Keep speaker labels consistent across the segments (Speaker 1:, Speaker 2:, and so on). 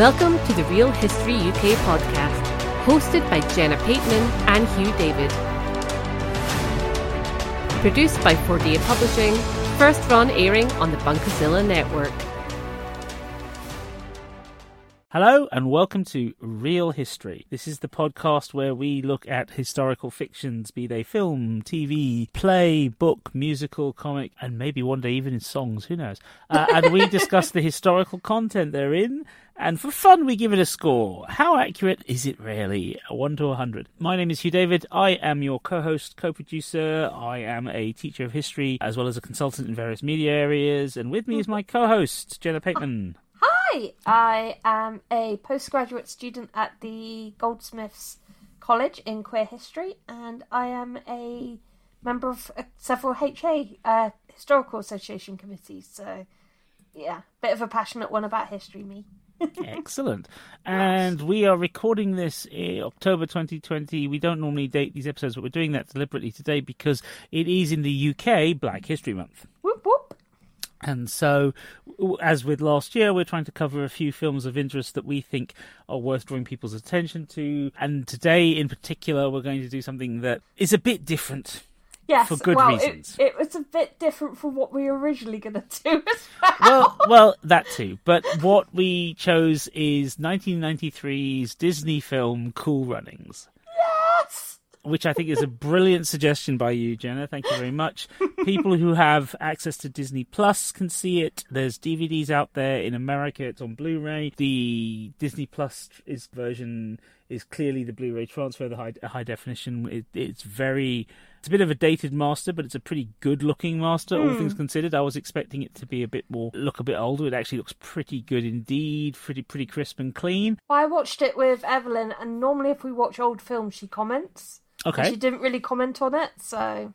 Speaker 1: Welcome to the Real History UK podcast, hosted by Jenna Pateman and Hugh David. Produced by 4D Publishing, first run airing on the Bunkazilla network.
Speaker 2: Hello and welcome to Real History. This is the podcast where we look at historical fictions, be they film, TV, play, book, musical, comic, and maybe one day even in songs, who knows. Uh, and we discuss the historical content therein, and for fun we give it a score. How accurate is it really? A 1 to 100. My name is Hugh David. I am your co-host, co-producer. I am a teacher of history as well as a consultant in various media areas, and with me is my co-host, Jenna Pateman.
Speaker 3: Hi, I am a postgraduate student at the Goldsmiths College in Queer History, and I am a member of uh, several HA uh, historical association committees. So, yeah, bit of a passionate one about history, me.
Speaker 2: Excellent. And we are recording this in October 2020. We don't normally date these episodes, but we're doing that deliberately today because it is in the UK Black History Month.
Speaker 3: Whoop whoop.
Speaker 2: And so, as with last year, we're trying to cover a few films of interest that we think are worth drawing people's attention to. And today, in particular, we're going to do something that is a bit different.
Speaker 3: Yes,
Speaker 2: For good
Speaker 3: well,
Speaker 2: reasons.
Speaker 3: It, it was a bit different from what we were originally going to do as well.
Speaker 2: Well, well, that too. But what we chose is 1993's Disney film Cool Runnings.
Speaker 3: yes!
Speaker 2: which I think is a brilliant suggestion by you, Jenna. Thank you very much. People who have access to Disney Plus can see it. There's DVDs out there in America. It's on Blu-ray. The Disney Plus is version is clearly the Blu-ray transfer, the high, high definition. It, it's very, it's a bit of a dated master, but it's a pretty good-looking master. All things considered, I was expecting it to be a bit more, look a bit older. It actually looks pretty good indeed. Pretty, pretty crisp and clean.
Speaker 3: I watched it with Evelyn, and normally if we watch old films, she comments.
Speaker 2: Okay.
Speaker 3: She didn't really comment on it, so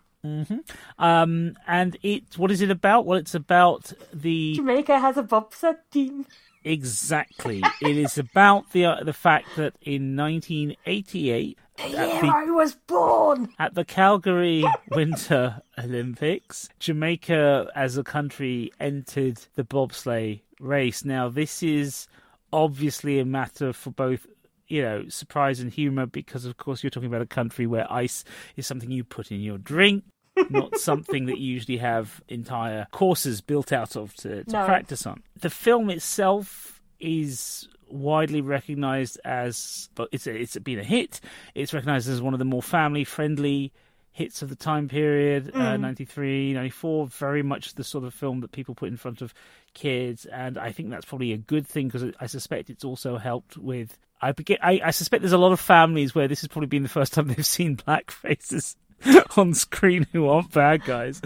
Speaker 2: Um, and it, what is it about? Well, it's about the
Speaker 3: Jamaica has a bobsled team.
Speaker 2: exactly. it is about the uh, the fact that in 1988,
Speaker 3: The year
Speaker 2: the,
Speaker 3: I was born.
Speaker 2: at the Calgary Winter Olympics, Jamaica as a country entered the bobsleigh race. Now, this is obviously a matter for both. You know, surprise and humor because, of course, you're talking about a country where ice is something you put in your drink, not something that you usually have entire courses built out of to, to
Speaker 3: No.
Speaker 2: practice on. The film itself is widely recognized as it's a, it's been a hit. It's recognized as one of the more family friendly hits of the time period uh, 93 94 very much the sort of film that people put in front of kids. And i think that's probably a good thing because i suspect it's also helped with I, begin, I I suspect there's a lot of families where this has probably been the first time they've seen black faces on screen who aren't bad guys.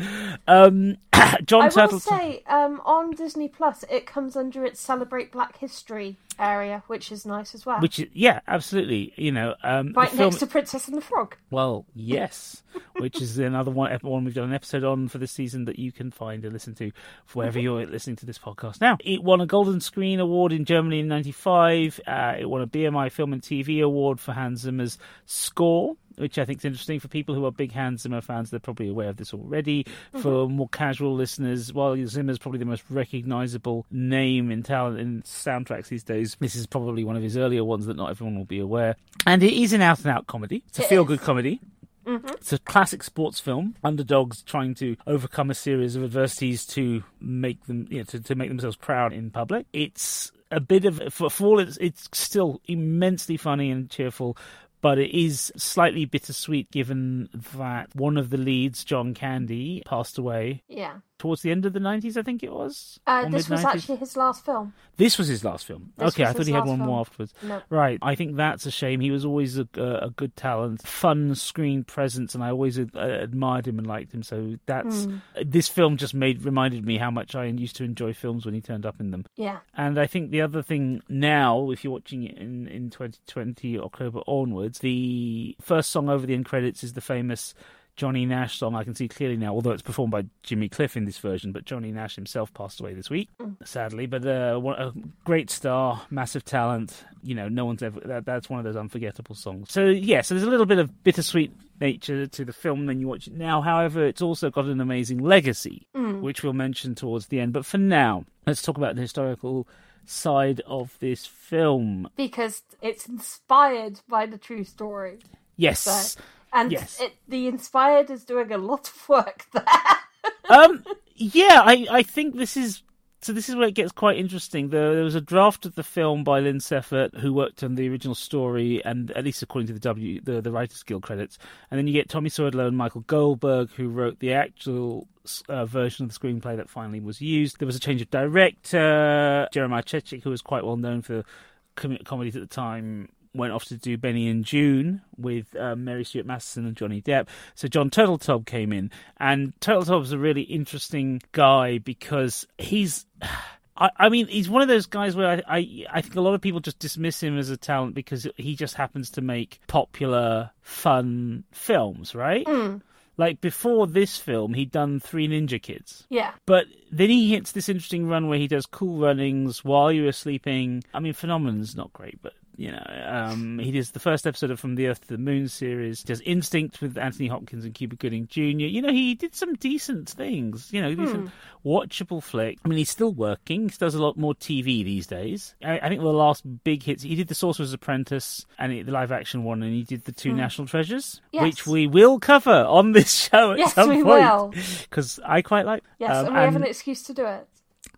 Speaker 2: Um, John
Speaker 3: I will say, um, on Disney Plus, it comes under its Celebrate Black History area, which is nice as well.
Speaker 2: which is, yeah, absolutely. You know, um,
Speaker 3: right
Speaker 2: the film,
Speaker 3: next to Princess and the Frog.
Speaker 2: Well, yes, which is another one, one we've done an episode on for this season that you can find and listen to wherever you're listening to this podcast. Now, it won a Golden Screen Award in Germany in '95. Uh, it won a BMI Film and TV Award for Hans Zimmer's score. Which I think is interesting for people who are big Hans Zimmer fans. They're probably aware of this already. Mm-hmm. For more casual listeners, while Zimmer's probably the most recognizable name in talent in soundtracks these days, this is probably one of his earlier ones that not everyone will be aware. And it is an out and out comedy. It's a feel good
Speaker 3: is.
Speaker 2: comedy. Mm-hmm. It's a classic sports film. Underdogs trying to overcome a series of adversities to make them, you know, to, to make themselves proud in public. It's a bit of for, for all it's it's still immensely funny and cheerful. But it is slightly bittersweet given that one of the leads, John Candy, passed away
Speaker 3: Yeah.
Speaker 2: Towards the end of the 90s, I think it was.
Speaker 3: Uh, this was
Speaker 2: mid-nineties.
Speaker 3: actually his last film.
Speaker 2: This was his last film.
Speaker 3: This
Speaker 2: okay, I thought he had one more afterwards.
Speaker 3: No.
Speaker 2: Right, I think that's a shame. He was always a, a, good talent, fun screen presence, and I always uh, admired him and liked him. So that's
Speaker 3: Hmm.
Speaker 2: this film just made reminded me how much I used to enjoy films when he turned up in them.
Speaker 3: Yeah.
Speaker 2: And I think the other thing now, if you're watching it in, in 2020 October onwards, the first song over the end credits is the famous Johnny Nash song. I can see clearly now, although it's performed by Jimmy Cliff in this version, but Johnny Nash himself passed away this week, sadly. But uh, a great star, massive talent. You know, no one's ever. That, that's one of those unforgettable songs. So yeah, so there's a little bit of bittersweet nature to the film when you watch it now. However, it's also got an amazing legacy, which we'll mention towards the end. But for now, let's talk about the historical side of this film.
Speaker 3: because it's inspired by the true story.
Speaker 2: Yes.
Speaker 3: So, and
Speaker 2: Yes.
Speaker 3: it, the inspired is doing a lot of work there.
Speaker 2: um, yeah, I, I think this is so. This is where it gets quite interesting. There, there was a draft of the film by Lynn Siefert, who worked on the original story, and at least according to the W, the, the Writers Guild credits. And then you get Tommy Swerdlow and Michael Goldberg, who wrote the actual uh, version of the screenplay that finally was used. There was a change of director. Jeremiah Chechik, who was quite well known for com- comedies at the time, went off to do Benny and Joon with um, Mary Stuart Masterson and Johnny Depp. So John Turteltaub came in, and Turteltaub's a really interesting guy because he's. I, I mean, he's one of those guys where I, I, I think a lot of people just dismiss him as a talent because he just happens to make popular, fun films, right? Like before this film, he'd done Three Ninja Kids.
Speaker 3: yeah.
Speaker 2: But then he hits this interesting run where he does cool runnings while you were sleeping. I mean, Phenomenon's not great, but you know, um, he does the first episode of From the Earth to the Moon series. He does Instinct with Anthony Hopkins and Cuba Gooding Jr. You know, he did some decent things. You know, decent watchable flick. I mean, he's still working. He does a lot more TV these days. I, I think the last big hits he did the Sorcerer's Apprentice and the live action one, and he did the two National Treasures,
Speaker 3: Yes.
Speaker 2: which we will cover on this show at
Speaker 3: Yes,
Speaker 2: some
Speaker 3: we
Speaker 2: point because I quite like.
Speaker 3: Yes,
Speaker 2: um,
Speaker 3: and we have an excuse to do it.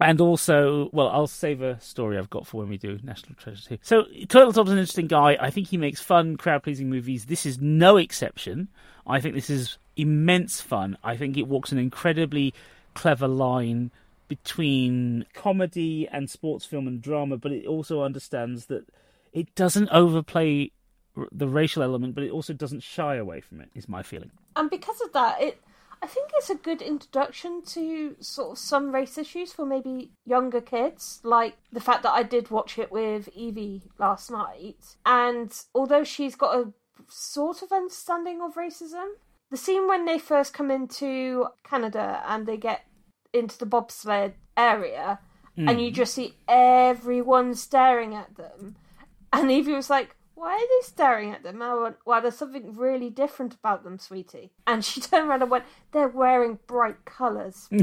Speaker 2: And also, well, I'll save a story I've got for when we do National Treasure 2. So, Turteltaub's an interesting guy. I think he makes fun, crowd pleasing movies. This is no exception. I think this is immense fun. I think it walks an incredibly clever line between comedy and sports film and drama, but it also understands that it doesn't overplay the racial element, but it also doesn't shy away from it, is my feeling.
Speaker 3: And because of that, it I think it's a good introduction to sort of some race issues for maybe younger kids, like the fact that I did watch it with Evie last night. And although she's got a sort of understanding of racism, the scene when they first come into Canada and they get into the bobsled area and you hmm. just see everyone staring at them. And Evie was like, why are they staring at them? Oh, I went, well, there's something really different about them, sweetie. And she turned around and went, they're wearing bright colours.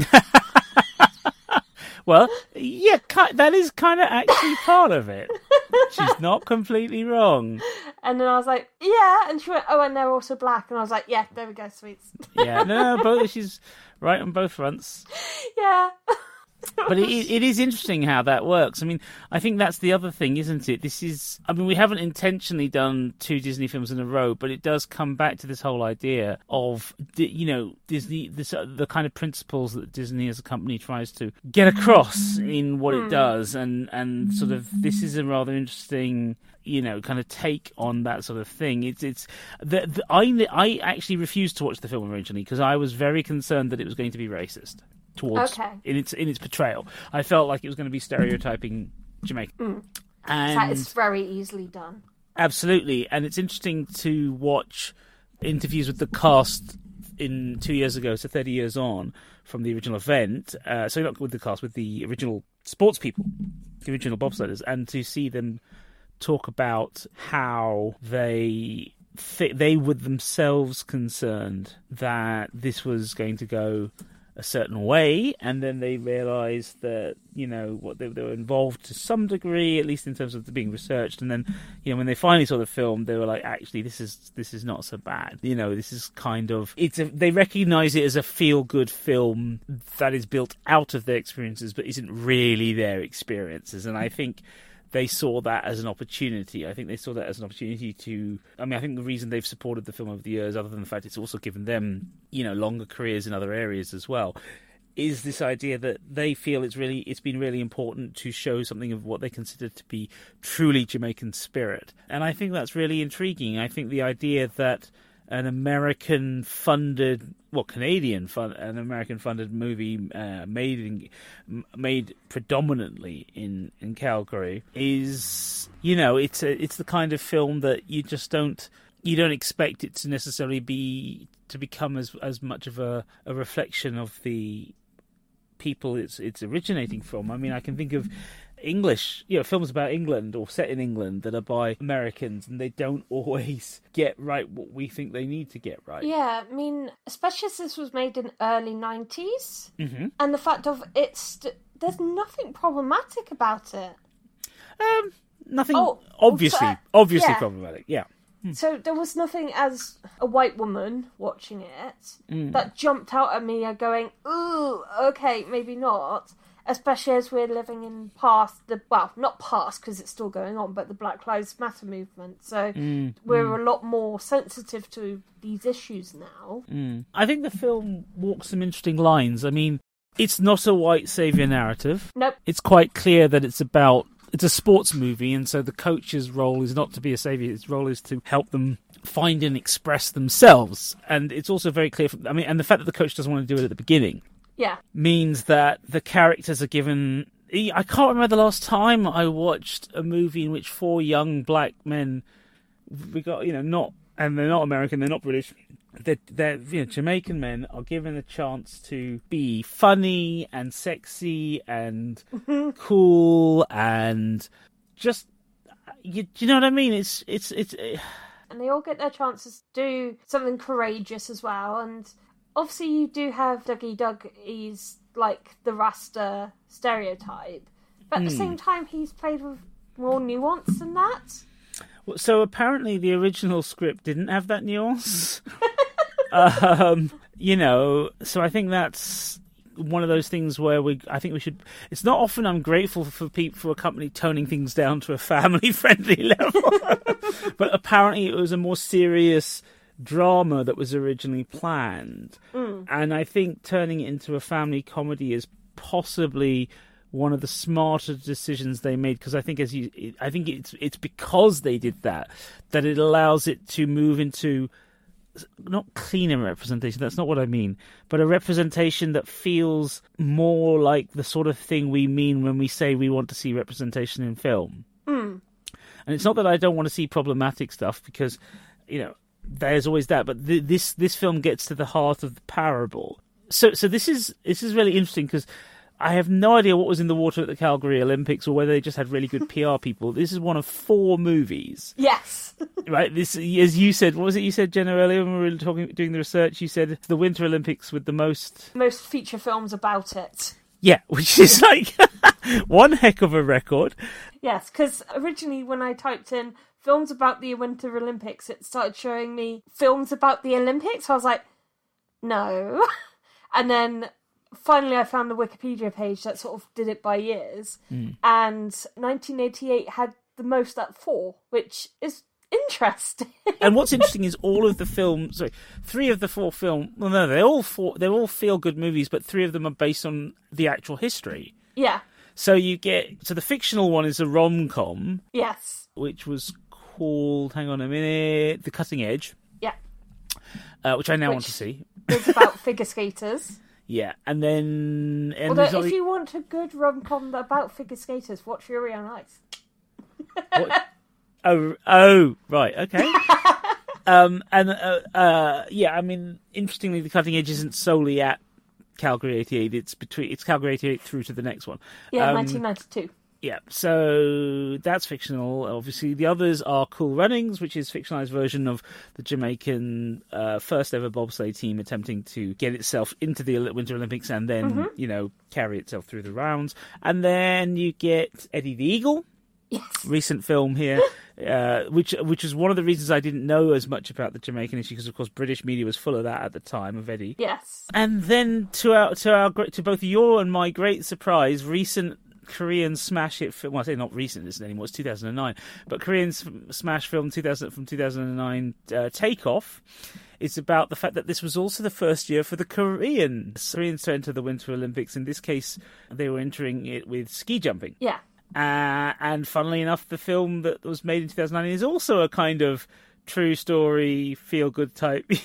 Speaker 2: Well, yeah, that is kind of actually part of it. She's not completely wrong.
Speaker 3: and then I was like, yeah. And she went, oh, and they're also black. And I was like, yeah, there we go, sweets.
Speaker 2: Yeah, no, no, both she's right on both fronts.
Speaker 3: yeah.
Speaker 2: But it, it is interesting how that works. I mean, I think that's the other thing, isn't it? This is, I mean, we haven't intentionally done two Disney films in a row, but it does come back to this whole idea of, you know, Disney, this, the kind of principles that Disney as a company tries to get across in what it hmm. does, and and sort of this is a rather interesting. You know, kind of take on that sort of thing. It's it's the, the I I actually refused to watch the film originally because I was very concerned that it was going to be racist towards
Speaker 3: Okay.
Speaker 2: in its in its portrayal. I felt like it was going to be stereotyping Jamaica. And
Speaker 3: That is very easily done.
Speaker 2: absolutely, and it's interesting to watch interviews with the cast in two years ago, so thirty years on from the original event. Uh, so not with the cast, with the original sports people, the original bobsledders, and to see them talk about how they th- they were themselves concerned that this was going to go a certain way, and then they realised that you know what they, they were involved to some degree, at least in terms of being researched. And then you know when they finally saw the film, they were like, actually, this is this is not so bad. You know, this is kind of it's a, they recognise it as a feel good film that is built out of their experiences, but isn't really their experiences. And I think they saw that as an opportunity. I think they saw that as an opportunity to. I mean, I think the reason they've supported the film over the years, other than the fact it's also given them, you know, longer careers in other areas as well, is this idea that they feel it's really it's been really important to show something of what they consider to be truly Jamaican spirit, and I think that's really intriguing. I think the idea that an American funded, well, Canadian fund, an American funded movie uh, made in, made predominantly in in Calgary is, you know, it's a, it's the kind of film that you just don't you don't expect it to necessarily be to become as as much of a, a reflection of the people it's it's originating from. I mean, I can think of English, you know, films about England or set in England that are by Americans, and they don't always get right what we think they need to get right.
Speaker 3: Yeah, I mean, especially as this was made in early 90s,
Speaker 2: hmm
Speaker 3: and the fact of it's. There's nothing problematic about it.
Speaker 2: Um, nothing
Speaker 3: Oh,
Speaker 2: obviously,
Speaker 3: uh,
Speaker 2: obviously
Speaker 3: yeah.
Speaker 2: problematic. Yeah.
Speaker 3: So there was nothing as a white woman watching it
Speaker 2: Mm.
Speaker 3: that jumped out at me, uh, going, "Ooh, okay, maybe not." Especially as we're living in past the well, not past because it's still going on, but the Black Lives Matter movement. So
Speaker 2: Mm,
Speaker 3: we're a lot more sensitive to these issues now. mm.
Speaker 2: I think the film walks some interesting lines. I mean, it's not a white savior narrative.
Speaker 3: Nope.
Speaker 2: It's quite clear that it's about it's a sports movie, and so the coach's role is not to be a savior. His role is to help them find and express themselves. And it's also very clear. From, I mean, and the fact that the coach doesn't want to do it at the beginning
Speaker 3: Yeah.
Speaker 2: means that the characters are given. I can't remember the last time I watched a movie in which four young black men, we got you know not, and they're not American, they're not British, they're, they're you know Jamaican men are given a chance to be funny and sexy and cool and just you, you know what I mean? It's it's it's. It...
Speaker 3: and they all get their chances to do something courageous as well. And obviously, you do have Dougie Doug. He's like the Rasta stereotype, but at the same time, he's played with more nuance than that.
Speaker 2: So apparently, the original script didn't have that nuance. um, you know, so I think that's one of those things where we. I think we should. It's not often I'm grateful for people for a company toning things down to a family friendly level, but apparently it was a more serious drama that was originally planned, mm. and I think turning it into a family comedy is possibly one of the smarter decisions they made because I think as you I think it's it's because they did that that it allows it to move into not cleaner representation that's not what I mean but a representation that feels more like the sort of thing we mean when we say we want to see representation in film. Mm. And it's not that I don't want to see problematic stuff because you know there's always that but th- this this film gets to the heart of the parable so so this is this is really interesting because I have no idea what was in the water at the Calgary Olympics or whether they just had really good PR people. This is one of four movies,
Speaker 3: Yes,
Speaker 2: right? This, as you said, what was it you said, Jenna, earlier when we were talking, doing the research? You said the Winter Olympics with the most,
Speaker 3: most feature films about it.
Speaker 2: yeah, which is like one heck of a record.
Speaker 3: Yes, because originally when I typed in films about the Winter Olympics, it started showing me films about the Olympics. I was like, no. And then finally I found the Wikipedia page that sort of did it by years. Hmm. And 1988 had the most at four, which is interesting.
Speaker 2: And what's interesting is all of the films, sorry, three of the four film, well, no, they're all four, they're all feel good movies, but three of them are based on the actual history.
Speaker 3: yeah,
Speaker 2: So you get, so the fictional one is a rom com,
Speaker 3: yes,
Speaker 2: which was called, hang on a minute, The Cutting Edge,
Speaker 3: yeah.
Speaker 2: uh, which I now want to see.
Speaker 3: It's about figure skaters.
Speaker 2: Yeah, and then and
Speaker 3: Although, if
Speaker 2: only-
Speaker 3: you want a good rom com about figure skaters, watch Yuri on Ice.
Speaker 2: what- oh oh right okay. um and uh, uh yeah, I mean, interestingly, the cutting edge isn't solely at Calgary '88. It's between it's Calgary '88 through to the next one.
Speaker 3: Yeah,
Speaker 2: Um,
Speaker 3: 1992.
Speaker 2: Yeah, so that's fictional. Obviously, the others are Cool Runnings, which is fictionalized version of the Jamaican uh, first ever bobsleigh team attempting to get itself into the Winter Olympics and then you know carry itself through the rounds. And then you get Eddie the Eagle,
Speaker 3: Yes.
Speaker 2: recent film here, uh, which which is one of the reasons I didn't know as much about the Jamaican issue because of course British media was full of that at the time of Eddie.
Speaker 3: Yes.
Speaker 2: And then to our to our to both your and my great surprise, recent Korean smash hit film. Well, I say not recent, isn't anymore. It's 2009, but Korean smash film 2000 from 2009, uh, Takeoff. is about the fact that this was also the first year for the Koreans. Koreans to enter the Winter Olympics. In this case, they were entering it with ski jumping.
Speaker 3: Yeah.
Speaker 2: Uh, and funnily enough, the film that was made in 2009 is also a kind of true story, feel good type.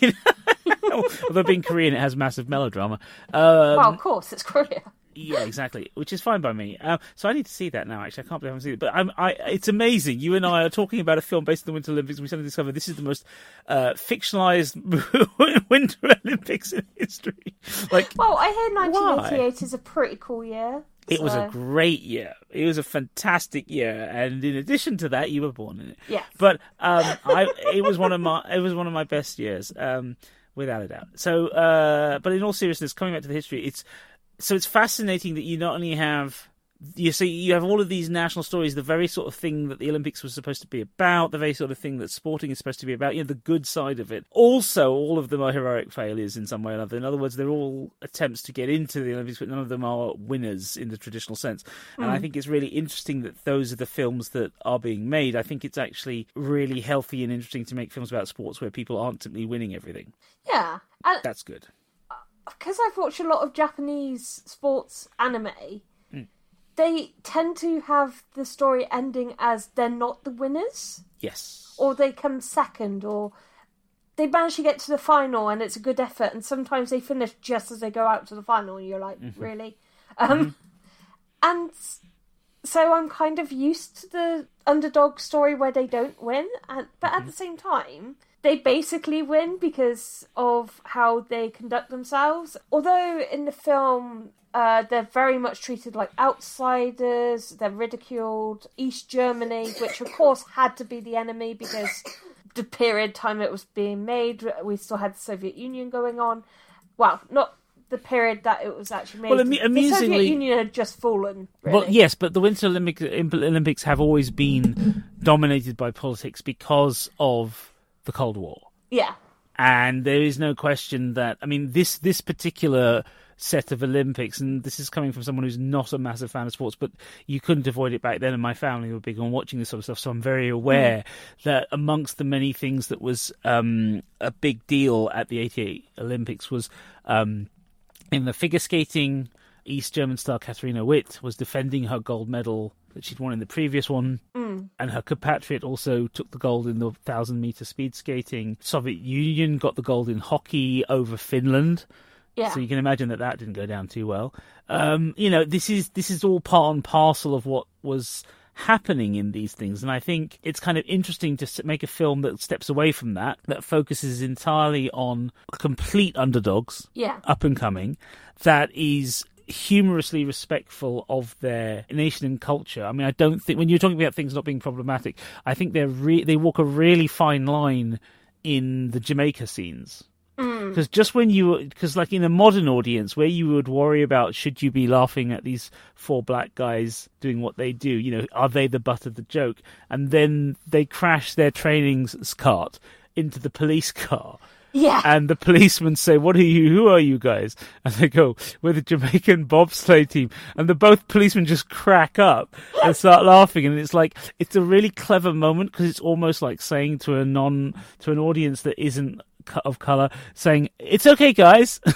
Speaker 2: You know? Although being Korean, it has massive melodrama. Um,
Speaker 3: well, of course, it's Korea.
Speaker 2: Yeah, exactly, which is fine by me. Um, so I need to see that now. Actually, I can't believe I haven't seen it. But I'm, I, it's amazing. You and I are talking about a film based on the Winter Olympics. and We suddenly discover this is the most uh, fictionalized Winter Olympics in history. Like
Speaker 3: Well, I hear 1988 is a pretty cool year.
Speaker 2: it was a great year. It was a fantastic year, and in addition to that, you were born in it.
Speaker 3: Yeah.
Speaker 2: But um, I, it was one of my, it was one of my best years, um, without a doubt. So, uh, but in all seriousness, coming back to the history, it's so it's fascinating that you not only have you see, you have all of these national stories, the very sort of thing that the Olympics was supposed to be about, the very sort of thing that sporting is supposed to be about, you know, the good side of it. Also, all of them are heroic failures in some way or another. In other words, they're all attempts to get into the Olympics, but none of them are winners in the traditional sense. And I mm. think it's really interesting that those are the films that are being made. I think it's actually really healthy and interesting to make films about sports where people aren't simply winning everything.
Speaker 3: Yeah, and
Speaker 2: That's good.
Speaker 3: Because I've watched a lot of Japanese sports anime, mm. they tend to have the story ending as they're not the winners,
Speaker 2: Yes.
Speaker 3: or they come second, or they manage to get to the final and it's a good effort, and sometimes they finish just as they go out to the final, and you're like, mm-hmm. really? Um, mm-hmm. and so I'm kind of used to the underdog story where they don't win, and but at mm-hmm. the same time, they basically win because of how they conduct themselves. Although in the film, uh, they're very much treated like outsiders. They're ridiculed. East Germany, which of course had to be the enemy because the period time it was being made, we still had the Soviet Union going on. Well, not the period that it was actually made.
Speaker 2: Well, amu-
Speaker 3: the Soviet Union had just fallen. Really.
Speaker 2: Well, yes, but the Winter Olympic, Olympics have always been dominated by politics because of the Cold War.
Speaker 3: yeah.
Speaker 2: and there is no question that I mean this this particular set of Olympics, and this is coming from someone who's not a massive fan of sports, but you couldn't avoid it back then, and my family were big on watching this sort of stuff, so I'm very aware that amongst the many things that was um, a big deal at the '88 Olympics was um, in the figure skating. East German star Katharina Witt was defending her gold medal that she'd won in the previous one, and her compatriot also took the gold in the thousand meter speed skating. Soviet Union got the gold in hockey over Finland.
Speaker 3: Yeah.
Speaker 2: So you can imagine that that didn't go down too well. Um, you know, this is this is all part and parcel of what was happening in these things, and I think it's kind of interesting to make a film that steps away from that, that focuses entirely on complete underdogs,
Speaker 3: Yeah.
Speaker 2: up and coming, that is humorously respectful of their nation and culture. I mean, I don't think when you're talking about things not being problematic, I think they're re- they walk a really fine line in the Jamaica scenes. Mm. Because just when you, because like in a modern audience, where you would worry about should you be laughing at these four black guys doing what they do, you know, are they the butt of the joke? And then they crash their trainings cart into the police car
Speaker 3: Yeah.
Speaker 2: and the policemen say, "What are you? Who are you guys?" And they go, "We're the Jamaican bobsleigh team." And the both policemen just crack up and start laughing, and it's like it's a really clever moment because it's almost like saying to a non to an audience that isn't of color, saying, "It's okay, guys."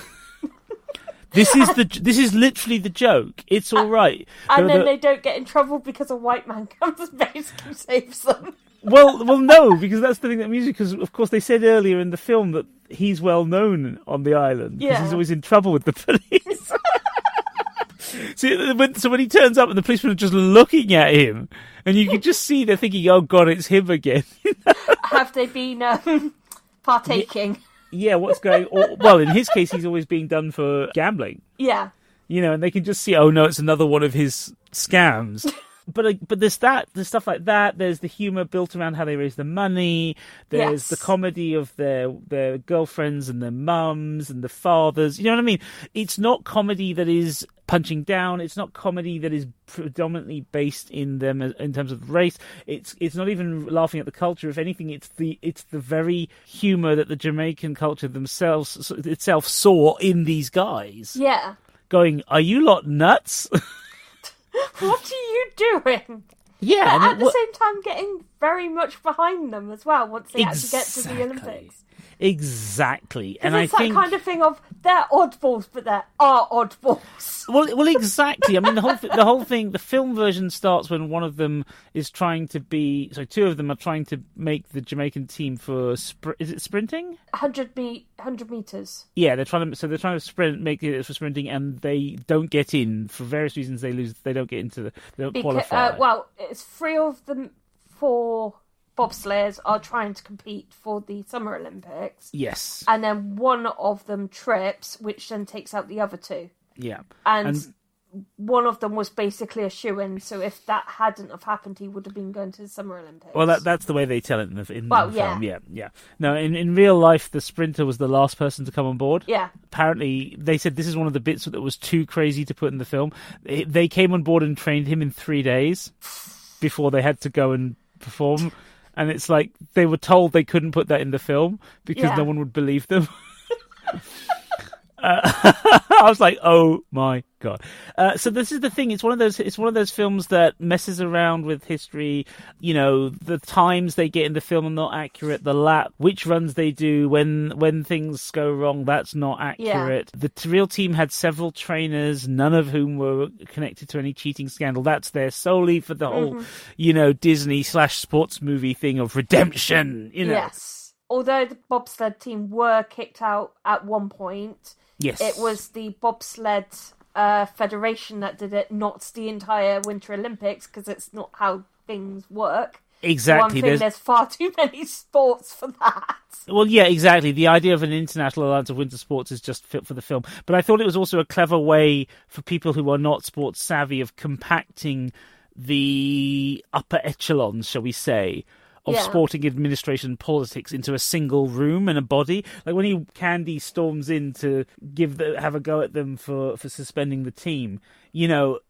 Speaker 2: This is the this is literally the joke. It's all right.
Speaker 3: and
Speaker 2: The-
Speaker 3: then
Speaker 2: the-
Speaker 3: they don't get in trouble because a white man comes and basically saves them.
Speaker 2: Well, well, no, because that's the thing that music. Because of course they said earlier in the film that he's well known on the island because
Speaker 3: Yeah.
Speaker 2: he's always in trouble with the police. so, when, so when he turns up and the policemen are just looking at him, and you can just see they're thinking, "Oh God, it's him again."
Speaker 3: Have they been um, partaking?
Speaker 2: yeah, what's going? Or, well, in his case, he's always being done for gambling.
Speaker 3: Yeah.
Speaker 2: you know, and they can just see, oh no, it's another one of his scams. But but there's that, there's stuff like that. There's the humor built around how they raise the money. There's
Speaker 3: Yes.
Speaker 2: the comedy of their their girlfriends and their mums and the fathers. You know what I mean? It's not comedy that is punching down. It's not comedy that is predominantly based in them in terms of race. It's it's not even laughing at the culture. If anything, it's the it's the very humor that the Jamaican culture themselves itself saw in these guys
Speaker 3: Yeah.
Speaker 2: going, "Are you lot nuts?"
Speaker 3: What are you doing?
Speaker 2: yeah,
Speaker 3: But at the same time, getting very much behind them as well once they actually get to the Olympics.
Speaker 2: Exactly. And
Speaker 3: Because
Speaker 2: I
Speaker 3: it's that
Speaker 2: think,
Speaker 3: kind of thing of they're oddballs, but they are oddballs.
Speaker 2: well, well, exactly. I mean, the whole th- the whole thing. The film version starts when one of them is trying to be. So two of them are trying to make the Jamaican team for. Spr- is it sprinting?
Speaker 3: 100 me- 100 meters.
Speaker 2: Yeah, they're trying to. So they're trying to sprint, make it for sprinting, and they don't get in for various reasons. They lose. They don't get into the. They don't
Speaker 3: Because,
Speaker 2: qualify.
Speaker 3: uh, well, it's three of them four bobsleighers are trying to compete for the Summer Olympics,
Speaker 2: yes.
Speaker 3: and then one of them trips, which then takes out the other two.
Speaker 2: Yeah.
Speaker 3: And,
Speaker 2: And-
Speaker 3: one of them was basically a shoe in. So if that hadn't have happened, he would have been going to the Summer Olympics.
Speaker 2: Well, that, that's the way they tell it in the, in
Speaker 3: Well,
Speaker 2: the
Speaker 3: yeah.
Speaker 2: film. Yeah, yeah. No, in, in real life, the sprinter was the last person to come on board.
Speaker 3: yeah,
Speaker 2: Apparently, they said this is one of the bits that was too crazy to put in the film. They, they came on board and trained him in three days before they had to go and perform. And it's like they were told they couldn't put that in the film because
Speaker 3: Yeah.
Speaker 2: no one would believe them. Uh, I was like, "Oh my god!" Uh, so this is the thing. It's one of those. It's one of those films that messes around with history. You know, the times they get in the film are not accurate. The lap, which runs they do when when things go wrong, that's not accurate. The t- real team had several trainers, none of whom were connected to any cheating scandal. That's there solely for the whole, you know, Disney slash sports movie thing of redemption. You know,
Speaker 3: yes. Although the bobsled team were kicked out at one point,
Speaker 2: yes,
Speaker 3: it was the bobsled uh, federation that did it, not the entire Winter Olympics, because it's not how things work.
Speaker 2: exactly.
Speaker 3: One thing,
Speaker 2: There's-
Speaker 3: there's far too many sports for that.
Speaker 2: Well, yeah, exactly. The idea of an international alliance of winter sports is just fit for the film. But I thought it was also a clever way for people who are not sports savvy of compacting the upper echelons, shall we say, of
Speaker 3: Yeah.
Speaker 2: sporting administration politics into a single room and a body. Like when he Candy storms in to give the, have a go at them for for suspending the team, you know.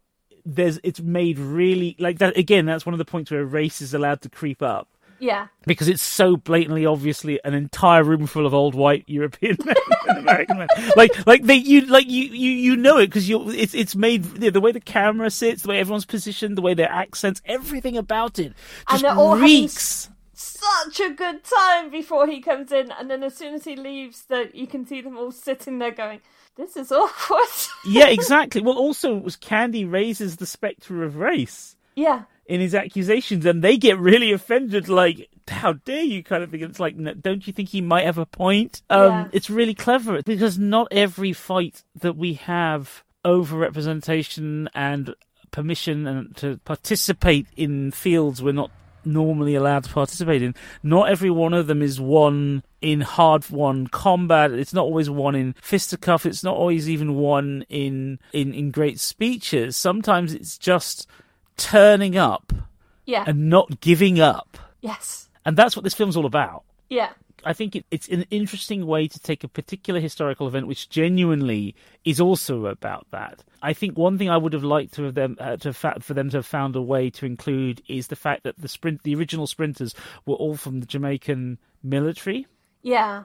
Speaker 2: There's, it's made really like that again. That's one of the points where race is allowed to creep up
Speaker 3: Yeah.
Speaker 2: because it's so blatantly obviously an entire room full of old white European men and American men. Like, like they, you, like you, you, you know it because you. It's it's made the, the way the camera sits, the way everyone's positioned, the way their accents, everything about it
Speaker 3: And
Speaker 2: just
Speaker 3: they're all having
Speaker 2: reeks.
Speaker 3: Such a good time before he comes in, and then as soon as he leaves, that you can see them all sitting there going, "This is awkward."
Speaker 2: yeah, exactly. Well, also, it was Candy raises the spectre of race.
Speaker 3: yeah.
Speaker 2: In his accusations, and they get really offended. Like, how dare you? Kind of thing. It's like, no, don't you think he might have a point? Um,
Speaker 3: Yeah.
Speaker 2: It's really clever because not every fight that we have over representation and permission and to participate in fields we're not normally allowed to participate in. Not every one of them is one in hard won combat. It's not always one in fisticuff. It's not always even one in in in great speeches. Sometimes it's just turning up
Speaker 3: Yeah.
Speaker 2: and not giving up.
Speaker 3: yes.
Speaker 2: And that's what this film's all about.
Speaker 3: Yeah.
Speaker 2: I think it, it's an interesting way to take a particular historical event, which genuinely is also about that. I think one thing I would have liked to have them uh, to fa- for them to have found a way to include is the fact that the sprint, the original sprinters, were all from the Jamaican military.
Speaker 3: Yeah.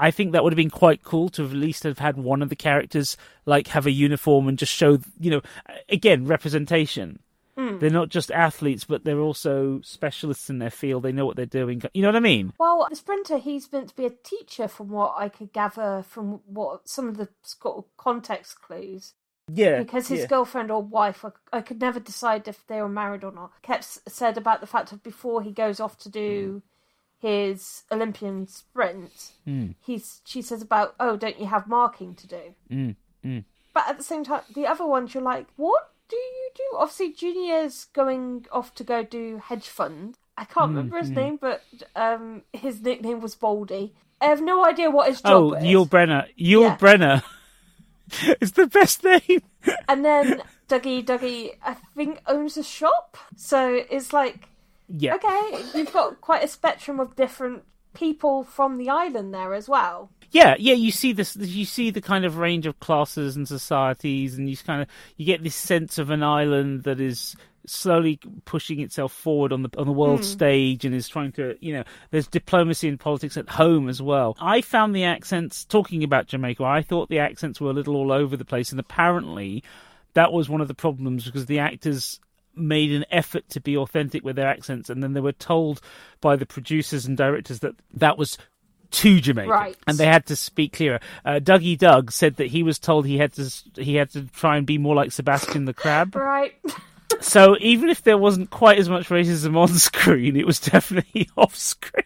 Speaker 2: I think that would have been quite cool to have at least have had one of the characters like have a uniform and just show, you know, again representation. They're not just athletes, but they're also specialists in their field. They know what they're doing. You know what I mean?
Speaker 3: Well, the sprinter, he's meant to be a teacher, from what I could gather from what some of the context clues.
Speaker 2: Yeah.
Speaker 3: because his
Speaker 2: yeah.
Speaker 3: girlfriend or wife, I, could never decide if they were married or not, kept said about the fact that before he goes off to do his Olympian sprint, he's she says about, oh, don't you have marking to do?
Speaker 2: Mm, mm.
Speaker 3: But at the same time, the other ones you're like, what do you do? Obviously, Junior's going off to go do hedge fund. I can't
Speaker 2: Mm,
Speaker 3: remember his name, but um, his nickname was Baldy. I have no idea what his job
Speaker 2: Oh,
Speaker 3: is.
Speaker 2: Yul Brenner. Yul
Speaker 3: Yeah.
Speaker 2: Brenner. it's the best name.
Speaker 3: And then Dougie, Dougie, I think owns a shop. So it's like,
Speaker 2: Yeah.
Speaker 3: okay, you've got quite a spectrum of different people from the island there as well.
Speaker 2: Yeah, yeah, you see this you see the kind of range of classes and societies and you kind of you get this sense of an island that is slowly pushing itself forward on the on the world hmm. stage and is trying to, you know, there's diplomacy and politics at home as well. I found the accents talking about Jamaica, I thought the accents were a little all over the place and apparently that was one of the problems because the actors made an effort to be authentic with their accents and then they were told by the producers and directors that that was too Jamaican,
Speaker 3: Right.
Speaker 2: and they had to speak clearer. Uh, Dougie Doug said that he was told he had to he had to try and be more like Sebastian the Crab.
Speaker 3: Right.
Speaker 2: So even if there wasn't quite as much racism on screen, it was definitely off screen.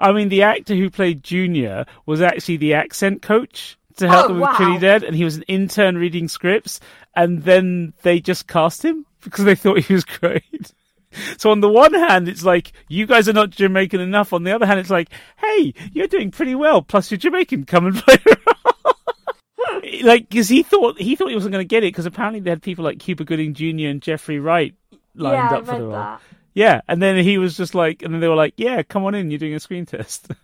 Speaker 2: I mean, the actor who played Junior was actually the accent coach to help
Speaker 3: Oh,
Speaker 2: them with
Speaker 3: wow.
Speaker 2: Trinidad, and he was an intern reading scripts, and then they just cast him because they thought he was great. So on the one hand, it's like you guys are not Jamaican enough. On the other hand, it's like, hey, you're doing pretty well. Plus, you're Jamaican. Come and play. like because he thought he thought he wasn't going to get it because apparently they had people like Cuba Gooding Jr. and Jeffrey Wright lined
Speaker 3: yeah,
Speaker 2: up for the role.
Speaker 3: that.
Speaker 2: Yeah, and then he was just like, and then they were like, "Yeah, come on in, you're doing a screen test."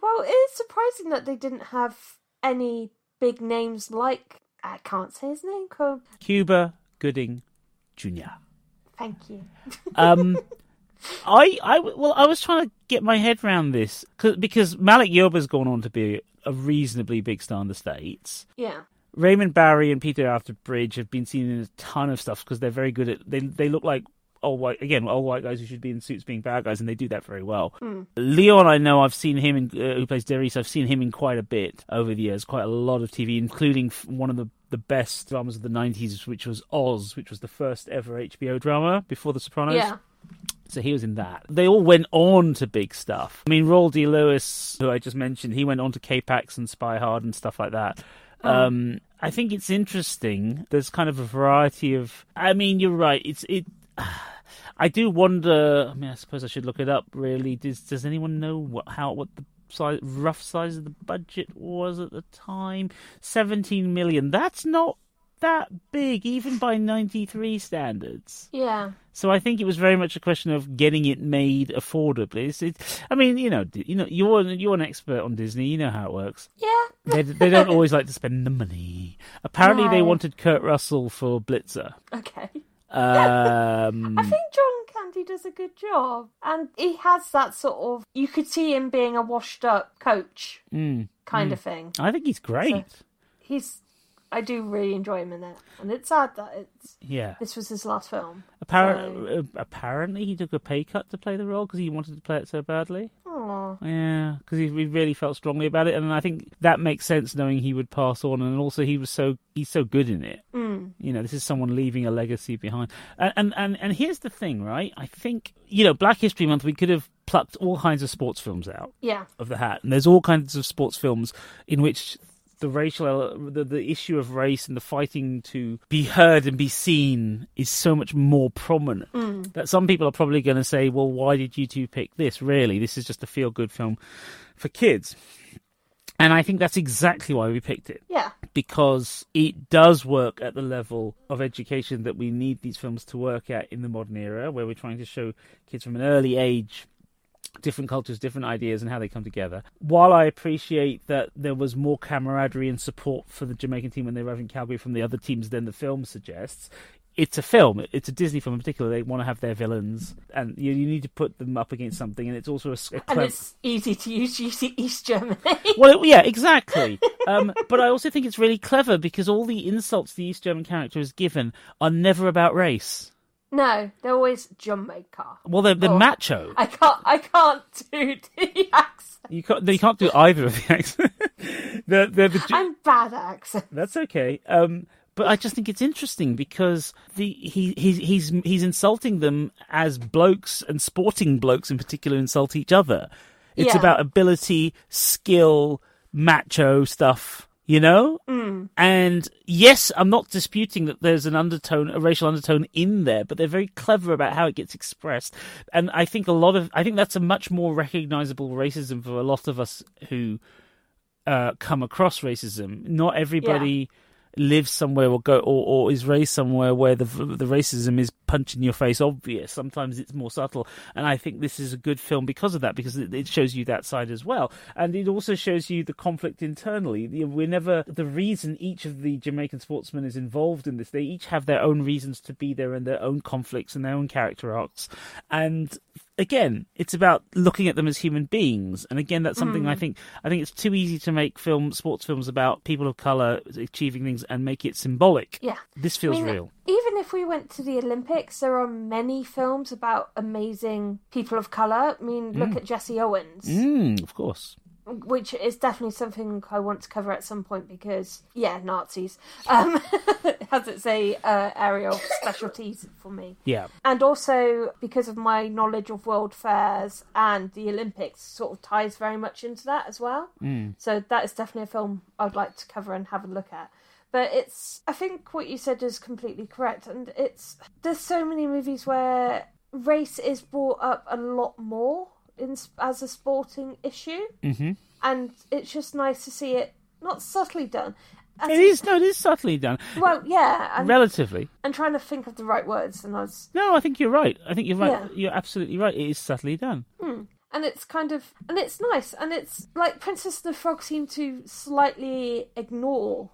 Speaker 3: Well, it is surprising that they didn't have any big names like I can't say his name. Cool.
Speaker 2: Cuba Gooding Jr.
Speaker 3: Thank you.
Speaker 2: Um, I, I, well, I was trying to get my head around this 'cause- because Malik Yoba's gone on to be a reasonably big star in the states.
Speaker 3: Yeah.
Speaker 2: Raymond Barry and Peter Outerbridge have been seen in a ton of stuff because they're very good at. They they look like old white again old white guys who should be in suits being bad guys, and they do that very well. Leon, I know I've seen him in uh, who plays Darius. I've seen him in quite a bit over the years, quite a lot of TV, including one of the the best dramas of the '90s, which was Oz, which was the first ever HBO drama before The Sopranos.
Speaker 3: Yeah.
Speaker 2: So he was in that. They all went on to big stuff. I mean, Rawle D. Lewis, who I just mentioned, he went on to K-Pax and Spy Hard and stuff like that. Um, I think it's interesting. There's kind of a variety of. I mean, you're right. It's it. I do wonder. I mean, I suppose I should look it up. Really, does does anyone know what how what the size, rough size of the budget was at the time? Seventeen million. That's not that big, even by '93 standards.
Speaker 3: Yeah.
Speaker 2: So I think it was very much a question of getting it made affordably. It's, it, I mean, you know, you know, you're you're an expert on Disney. You know how it works.
Speaker 3: Yeah.
Speaker 2: They they don't always like to spend the money. Apparently, they wanted Kurt Russell for Blitzer.
Speaker 3: Okay.
Speaker 2: Um,
Speaker 3: I think John Candy does a good job, and he has that sort of. You could see him being a washed-up coach
Speaker 2: mm,
Speaker 3: kind of thing.
Speaker 2: I think he's great.
Speaker 3: He's. I do really enjoy him in it, and it's sad that it's
Speaker 2: yeah.
Speaker 3: this was his last film.
Speaker 2: Appar- uh, apparently, he took a pay cut to play the role because he wanted to play it so badly.
Speaker 3: Aw.
Speaker 2: Yeah, because he, he really felt strongly about it, and I think that makes sense, knowing he would pass on, and also he was so he's so good in it.
Speaker 3: Mm.
Speaker 2: You know, this is someone leaving a legacy behind. And, and and and here's the thing, right? I think you know, Black History Month, we could have plucked all kinds of sports films out
Speaker 3: Yeah.
Speaker 2: of the hat, and there's all kinds of sports films in which the racial the, the issue of race and the fighting to be heard and be seen is so much more prominent mm. that some people are probably going to say well why did you two pick this? Really this is just a feel good film for kids. And i think that's exactly why we picked it.
Speaker 3: Yeah.
Speaker 2: because it does work at the level of education that we need these films to work at in the modern era, where we're trying to show kids from an early age different cultures, different ideas, and how they come together. While I appreciate that there was more camaraderie and support for the Jamaican team when they arrived in Calgary from the other teams than the film suggests. It's a film. It's a Disney film in particular. They want to have their villains, and you, you need to put them up against something. And it's also a, a
Speaker 3: And it's easy to use East- East Germany.
Speaker 2: Well, it- yeah, exactly. Um, but I also think it's really clever because all the insults the East German character is given are never about race.
Speaker 3: No, they're always Jamaica.
Speaker 2: Well, they're, they're
Speaker 3: Oh.
Speaker 2: macho.
Speaker 3: I can't. I can't do the accent.
Speaker 2: You can't. You can't do either of the accents. they're, they're the,
Speaker 3: I'm bad at accent.
Speaker 2: that's okay. Um, but I just think it's interesting because the he he's he's he's insulting them as blokes and sporting blokes in particular insult each other. It's
Speaker 3: Yeah.
Speaker 2: about ability, skill, macho stuff, you know?
Speaker 3: Mm.
Speaker 2: And yes, I'm not disputing that there's an undertone, a racial undertone in there, but they're very clever about how it gets expressed. And I think a lot of, I think that's a much more recognizable racism for a lot of us who uh, come across racism. Not everybody lives somewhere or go or, or is raised somewhere where the the racism is punch in your face obvious. Sometimes it's more subtle, and I think this is a good film because of that because it, it shows you that side as well, and it also shows you the conflict internally. We're never the reason each of the Jamaican sportsmen is involved in this. They each have their own reasons to be there and their own conflicts and their own character arcs, and again, it's about looking at them as human beings. And again, that's something I think I think it's too easy to make film sports films about people of color achieving things and make it symbolic.
Speaker 3: Yeah.
Speaker 2: This feels
Speaker 3: I mean,
Speaker 2: real.
Speaker 3: Even if we went to the Olympics, there are many films about amazing people of color. I mean, look at Jesse Owens,
Speaker 2: Mm, of course.
Speaker 3: Which is definitely something I want to cover at some point because, yeah, Nazis um, has its a uh, area of specialties for me.
Speaker 2: Yeah.
Speaker 3: and also because of my knowledge of world fairs and the Olympics, sort of ties very much into that as well. Mm. So that is definitely a film I'd like to cover and have a look at. But it's, I think what you said is completely correct, and it's there's so many movies where race is brought up a lot more in as a sporting issue,
Speaker 2: Mm-hmm.
Speaker 3: and it's just nice to see it not subtly done. as
Speaker 2: It is no, it is subtly done,
Speaker 3: Well, yeah, I'm,
Speaker 2: relatively.
Speaker 3: I'm trying to think of the right words, and I was,
Speaker 2: No, I think you're right. I think you're right.
Speaker 3: Yeah.
Speaker 2: You're absolutely right. It is subtly done.
Speaker 3: and it's kind of, and it's nice, and it's like Princess and the Frog seem to slightly ignore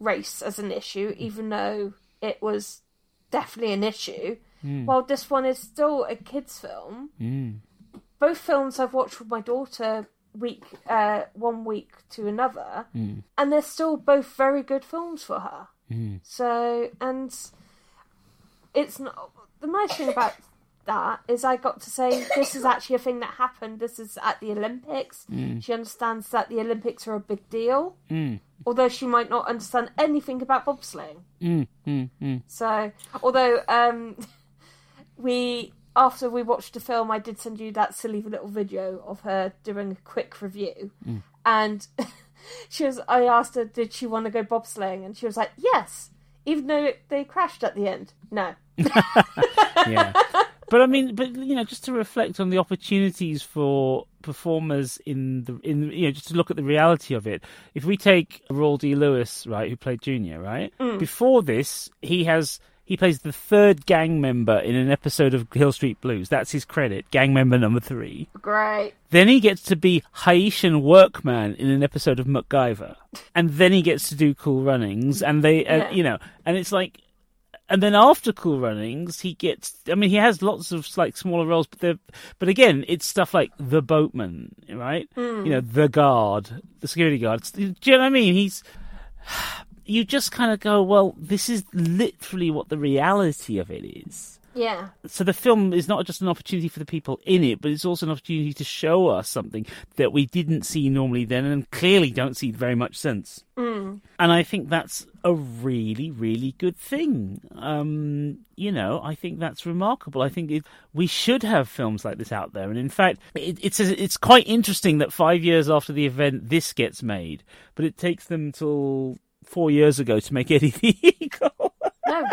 Speaker 3: race as an issue, even though it was definitely an issue. While this one is still a kids' film.
Speaker 2: Mm.
Speaker 3: Both films I've watched with my daughter week, uh, one week to another, and they're still both very good films for her. So, and it's not the nice thing about that is I got to say this is actually a thing that happened. This is at the Olympics. She understands that the Olympics are a big deal, although she might not understand anything about bobsleighing.
Speaker 2: Mm, mm, mm.
Speaker 3: So, although um, we after we watched the film, I did send you that silly little video of her doing a quick review, mm. and she was. I asked her, did she want to go bobsleighing, and she was like, yes, even though they crashed at the end. No,
Speaker 2: yeah. But I mean, but you know, just to reflect on the opportunities for performers in the in you know, just to look at the reality of it. If we take Rawle D. Lewis, right, who played Junior, right? Mm. Before this, he has he plays the third gang member in an episode of Hill Street Blues. That's his credit, gang member number three.
Speaker 3: great.
Speaker 2: Then he gets to be Haitian workman in an episode of MacGyver, and then he gets to do Cool Runnings, and they, uh,
Speaker 3: Yeah.
Speaker 2: you know, and it's like, and then after Cool Runnings, he gets. I mean, he has lots of like smaller roles, but they're, but again, it's stuff like the boatman, right? You know, the guard, the security guard. Do you know what I mean? He's. You just kind of go, well, this is literally what the reality of it is
Speaker 3: Yeah,
Speaker 2: so the film is not just an opportunity for the people in it, but it's also an opportunity to show us something that we didn't see normally then, and clearly don't see very much since. Mm. And I think that's a really, really good thing. Um, you know, I think that's remarkable. I think it, we should have films like this out there. And in fact, it, it's it's quite interesting that five years after the event, this gets made, but it takes them till four years ago to make Eddie the Eagle.
Speaker 3: no,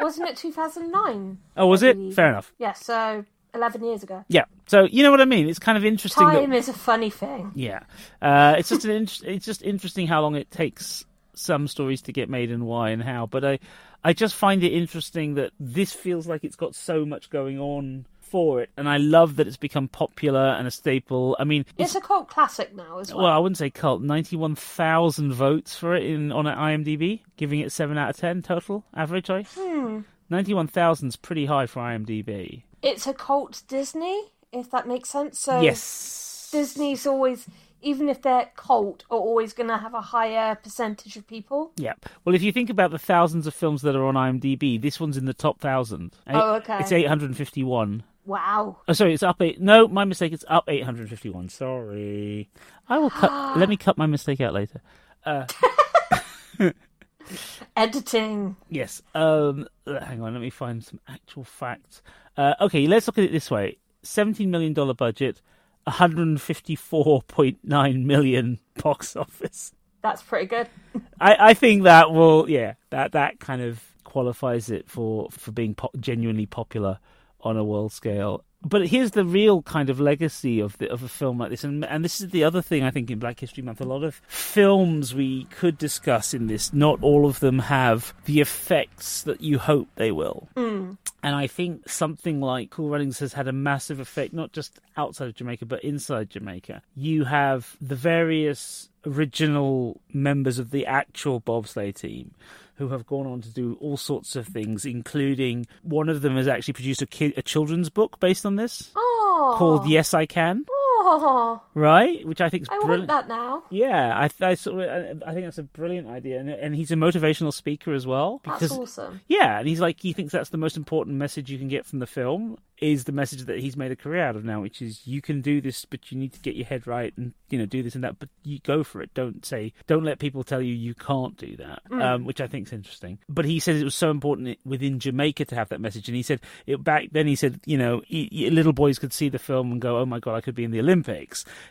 Speaker 3: wasn't it two thousand nine?
Speaker 2: oh, was it? Fair enough.
Speaker 3: Yeah, so eleven years ago.
Speaker 2: Yeah. So you know what I mean. It's kind of interesting.
Speaker 3: Time is a funny thing.
Speaker 2: Yeah, uh, it's just an in- it's just interesting how long it takes some stories to get made and why and how. But I I just find it interesting that this feels like it's got so much going on for it, and I love that it's become popular and a staple. I mean,
Speaker 3: It's a cult classic now as well.
Speaker 2: well, I wouldn't say cult. Ninety-one thousand votes for it in on IMDb, giving it seven out of ten total average. Sorry,
Speaker 3: Hmm.
Speaker 2: ninety-one thousand's pretty high for IMDb.
Speaker 3: It's a cult Disney, if that makes sense. So
Speaker 2: yes,
Speaker 3: Disney's always, even if they're cult, are always going to have a higher percentage of people.
Speaker 2: Yeah. Well, if you think about the thousands of films that are on IMDb, this one's in the top thousand.
Speaker 3: Oh, okay.
Speaker 2: It's 851.
Speaker 3: Wow.
Speaker 2: Oh, sorry, it's up eight. No, my mistake. It's up 851. Sorry. I will cut. let me cut my mistake out later.
Speaker 3: Editing.
Speaker 2: Yes. Um. Hang on. Let me find some actual facts. Uh, okay. Let's look at it this way. 17 million dollar budget. 154.9 million box office.
Speaker 3: That's pretty good.
Speaker 2: I, I think that will, yeah, that that kind of qualifies it for for being po- genuinely popular on a world scale. But here's the real kind of legacy of the, of a film like this, and and this is the other thing I think in Black History Month. A lot of films we could discuss in this, not all of them have the effects that you hope they will. Hmm. And I think something like Cool Runnings has had a massive effect, not just outside of Jamaica, but inside Jamaica. You have the various original members of the actual bobsleigh team who have gone on to do all sorts of things, including one of them has actually produced a, kid, a children's book based on this
Speaker 3: Oh.
Speaker 2: called Yes I Can,
Speaker 3: Oh.
Speaker 2: right? Which I think is
Speaker 3: I want
Speaker 2: brilliant.
Speaker 3: that now.
Speaker 2: Yeah, I, I, sort of, I think that's a brilliant idea, and, and he's a motivational speaker as well.
Speaker 3: That's awesome.
Speaker 2: yeah, and he's like he thinks that's the most important message you can get from the film is the message that he's made a career out of now, which is you can do this, but you need to get your head right and you know do this and that, but you go for it. Don't say, don't let people tell you you can't do that, um, which I think is interesting. But he says it was so important within Jamaica to have that message, and he said it back then. He said, you know, he, he- little boys could see the film and go, oh my god, I could be in the Olympics.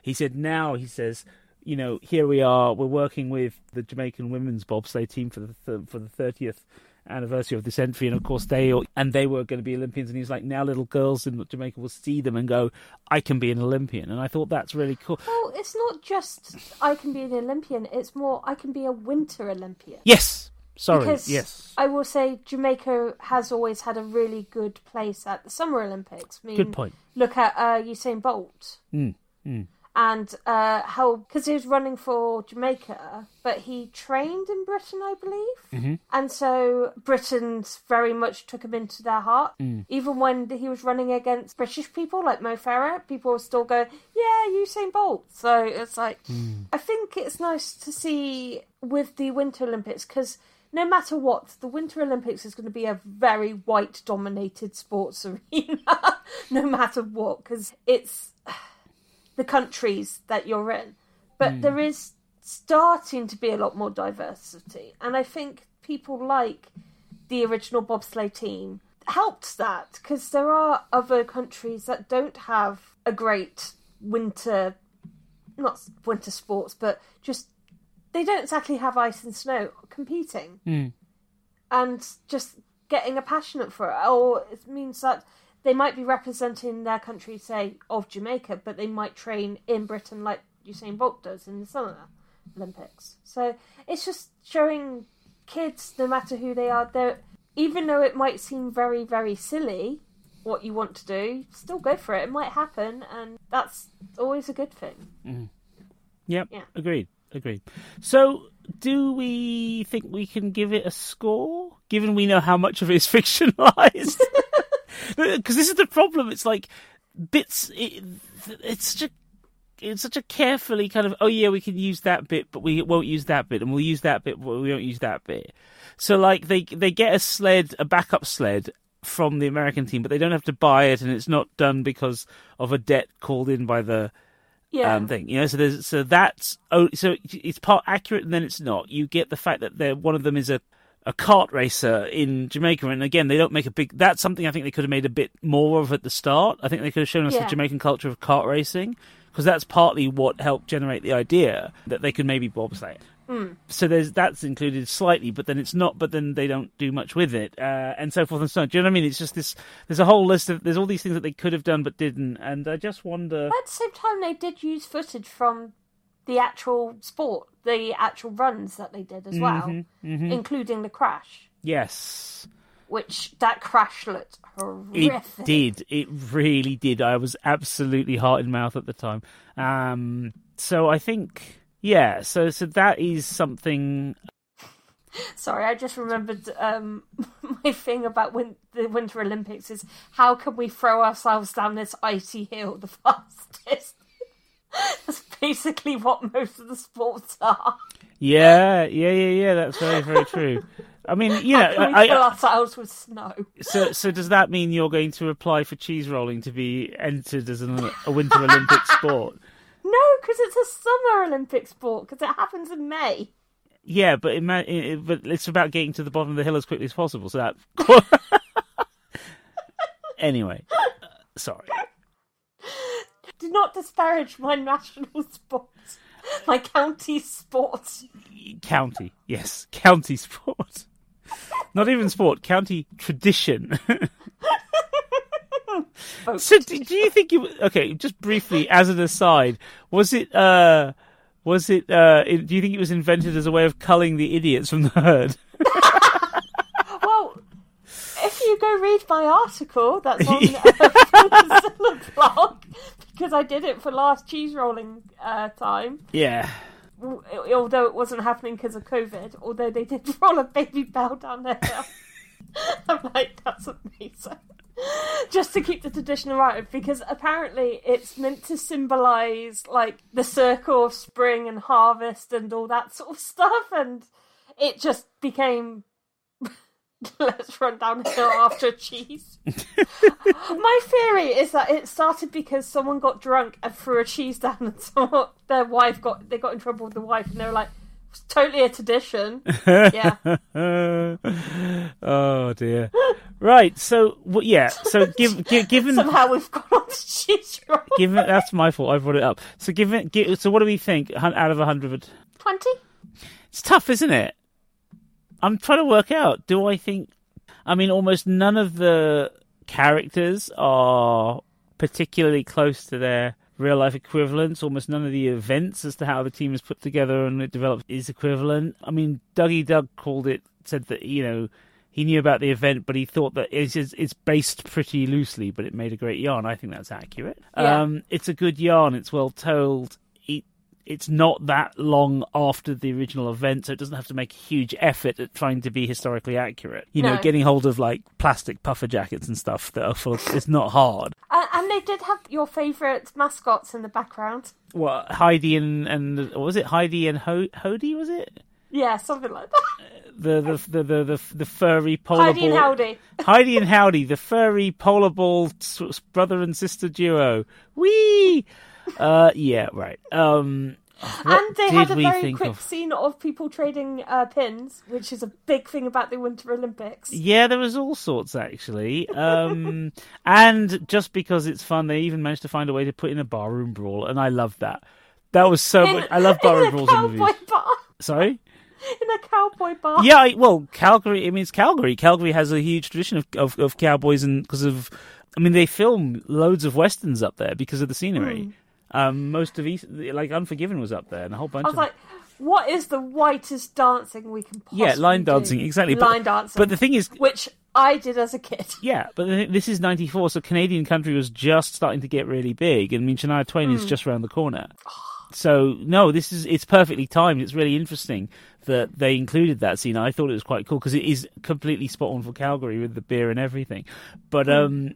Speaker 2: He said now he says you know, here we are. We're working with the Jamaican women's bobsleigh team for the th- for the thirtieth anniversary of this entry, and of course they and they were going to be Olympians, and he's like, now little girls in Jamaica will see them and go, I can be an Olympian, and I thought that's really cool.
Speaker 3: Well, it's not just I can be an Olympian; it's more I can be a Winter Olympian.
Speaker 2: Yes, sorry,
Speaker 3: Because
Speaker 2: yes,
Speaker 3: I will say Jamaica has always had a really good place at the Summer Olympics. I mean,
Speaker 2: good point.
Speaker 3: Look at uh, Usain Bolt.
Speaker 2: Mm, mm.
Speaker 3: And uh, how, because he was running for Jamaica, but he trained in Britain, I believe.
Speaker 2: Mhm.
Speaker 3: And so Britons very much took him into their heart.
Speaker 2: Mm.
Speaker 3: Even when he was running against British people like Mo Farah, people were still going, yeah, Usain Bolt. So it's like,
Speaker 2: Mm.
Speaker 3: I think it's nice to see with the Winter Olympics because no matter what, the Winter Olympics is going to be a very white dominated sports arena, no matter what, because it's the countries that you're in. But hmm. there is starting to be a lot more diversity, and I think people like the original bobsleigh team helped that because there are other countries that don't have a great winter not winter sports but just they don't exactly have ice and snow competing.
Speaker 2: Mm.
Speaker 3: and just getting a passionate for it. Or it means that they might be representing their country say of Jamaica but they might train in Britain like Usain Bolt does in the summer Olympics. So it's just showing kids no matter who they are they even though it might seem very very silly what you want to do still go for it. It might happen and that's always a good thing.
Speaker 2: Yep,
Speaker 3: Yeah.
Speaker 2: agreed, agreed. So, do we think we can give it a score, given we know how much of it is fictionalized? Because this is the problem. It's like bits. It, it's such a it's such a carefully kind of oh yeah we can use that bit but we won't use that bit and we'll use that bit but we won't use that bit. So like they they get a sled a backup sled from the American team but they don't have to buy it and it's not done because of a debt called in by the
Speaker 3: yeah
Speaker 2: um, thing. You know, so there's so that's oh, so it's part accurate and then it's not. You get the fact that they're one of them is a a kart racer in Jamaica, and again they don't make a big. That's something I think they could have made a bit more of at the start. I think they could have shown us the Jamaican culture of kart racing because that's partly what helped generate the idea that they could maybe bobsleigh.
Speaker 3: Mm.
Speaker 2: So there's that's included slightly, but then it's not. But then they don't do much with it, uh, and so forth and so on. Do you know what I mean? It's just this. There's a whole list of. There's all these things that they could have done but didn't, and I just wonder.
Speaker 3: At the same time, they did use footage from the actual sport, the actual runs that they did as well,
Speaker 2: Mhm, mhm.
Speaker 3: including the crash,
Speaker 2: Yes.
Speaker 3: which that crash looked horrific.
Speaker 2: It did. It really did. I was absolutely heart in mouth at the time. Um, so I think, yeah. So so that is something.
Speaker 3: Sorry, I just remembered um, my thing about win- the Winter Olympics is how can we throw ourselves down this icy hill the fastest? That's basically what most of the sports are.
Speaker 2: Yeah, yeah, yeah, yeah. That's very very true. I mean, you know,
Speaker 3: How
Speaker 2: I,
Speaker 3: fill
Speaker 2: I,
Speaker 3: ourselves with snow?
Speaker 2: so so does that mean you're going to apply for cheese rolling to be entered as an, a Winter Olympic sport?
Speaker 3: No, because it's a summer Olympic sport because it happens in May.
Speaker 2: Yeah, but it, but it's about getting to the bottom of the hill as quickly as possible. So that. anyway, uh, sorry.
Speaker 3: Do not disparage my national sport, my county sport.
Speaker 2: County, yes, county sport. Not even sport, county tradition. so, do, do you think you? Okay, just briefly as an aside, was it? uh Was it? uh Do you think it was invented as a way of culling the idiots from the herd?
Speaker 3: Well, if you go read my article that's on the blog, because I did it for last cheese rolling uh, time,
Speaker 2: Yeah.
Speaker 3: although it wasn't happening because of COVID, although they did roll a Babybel down the hill. I'm like, that's amazing. Just to keep the tradition alive, because apparently it's meant to symbolise like the circle of spring and harvest and all that sort of stuff, and it just became let's run down the hill after cheese. My theory is that it started because someone got drunk and threw a cheese down, and someone, their wife got they got in trouble with the wife, and they were like, "It's totally a tradition." yeah,
Speaker 2: oh dear. Right. So, well, yeah. So, give, gi- given
Speaker 3: somehow we've gone on to cheese roll.
Speaker 2: given that's my fault. I brought it up. So, given gi- so, what do we think out of a hundred?
Speaker 3: Twenty.
Speaker 2: It's tough, isn't it? I'm trying to work out. Do I think? I mean, almost none of the characters are particularly close to their real life equivalents. Almost none of the events as to how the team is put together and it developed is equivalent. I mean, Dougie Doug called it, said that you know he knew about the event, but he thought that it's it's based pretty loosely, but it made a great yarn. I think that's accurate.
Speaker 3: Yeah.
Speaker 2: Um, it's a good yarn. It's well told. It, it's not that long after the original event, so it doesn't have to make a huge effort at trying to be historically accurate. You know, getting hold of like plastic puffer jackets and stuff that are full. It's not hard.
Speaker 3: Uh, and they did have your favourite mascots in the background.
Speaker 2: Well, Hidy and and was it Hidy and Ho- Hody? Was it
Speaker 3: Yeah, something like that.
Speaker 2: the the the the the, the furry polar
Speaker 3: Hidy and Howdy.
Speaker 2: Hidy and Howdy, the furry polar ball brother and sister duo. Wee. Uh, yeah, right. Um,
Speaker 3: and they had a very quick
Speaker 2: of?
Speaker 3: scene of people trading uh, pins, which is a big thing about the Winter Olympics.
Speaker 2: Yeah, there was all sorts actually. Um, and just because it's fun, they even managed to find a way to put in a barroom brawl, and I love that. That was so
Speaker 3: In-
Speaker 2: much. I love barroom
Speaker 3: in
Speaker 2: brawls in movies.
Speaker 3: bar.
Speaker 2: Sorry.
Speaker 3: In a cowboy bar.
Speaker 2: Yeah, I, well, Calgary. I mean, it's Calgary. Calgary has a huge tradition of of, of cowboys, and because of, I mean, they film loads of westerns up there because of the scenery.
Speaker 3: Hmm.
Speaker 2: Um, most of East, like Unforgiven, was up there, and a whole bunch
Speaker 3: I was
Speaker 2: of
Speaker 3: like, what is the whitest dancing we can possibly
Speaker 2: yeah, line
Speaker 3: do?
Speaker 2: dancing exactly. But-
Speaker 3: Line dancing.
Speaker 2: But the thing is,
Speaker 3: which I did as a kid.
Speaker 2: yeah, but this is '94, so Canadian country was just starting to get really big, and I mean, Shania Twain
Speaker 3: Hmm.
Speaker 2: is just around the corner. So no, this is it's perfectly timed. It's really interesting that they included that scene. I thought it was quite cool because it is completely spot on for Calgary with the beer and everything. But
Speaker 3: Hmm.
Speaker 2: um,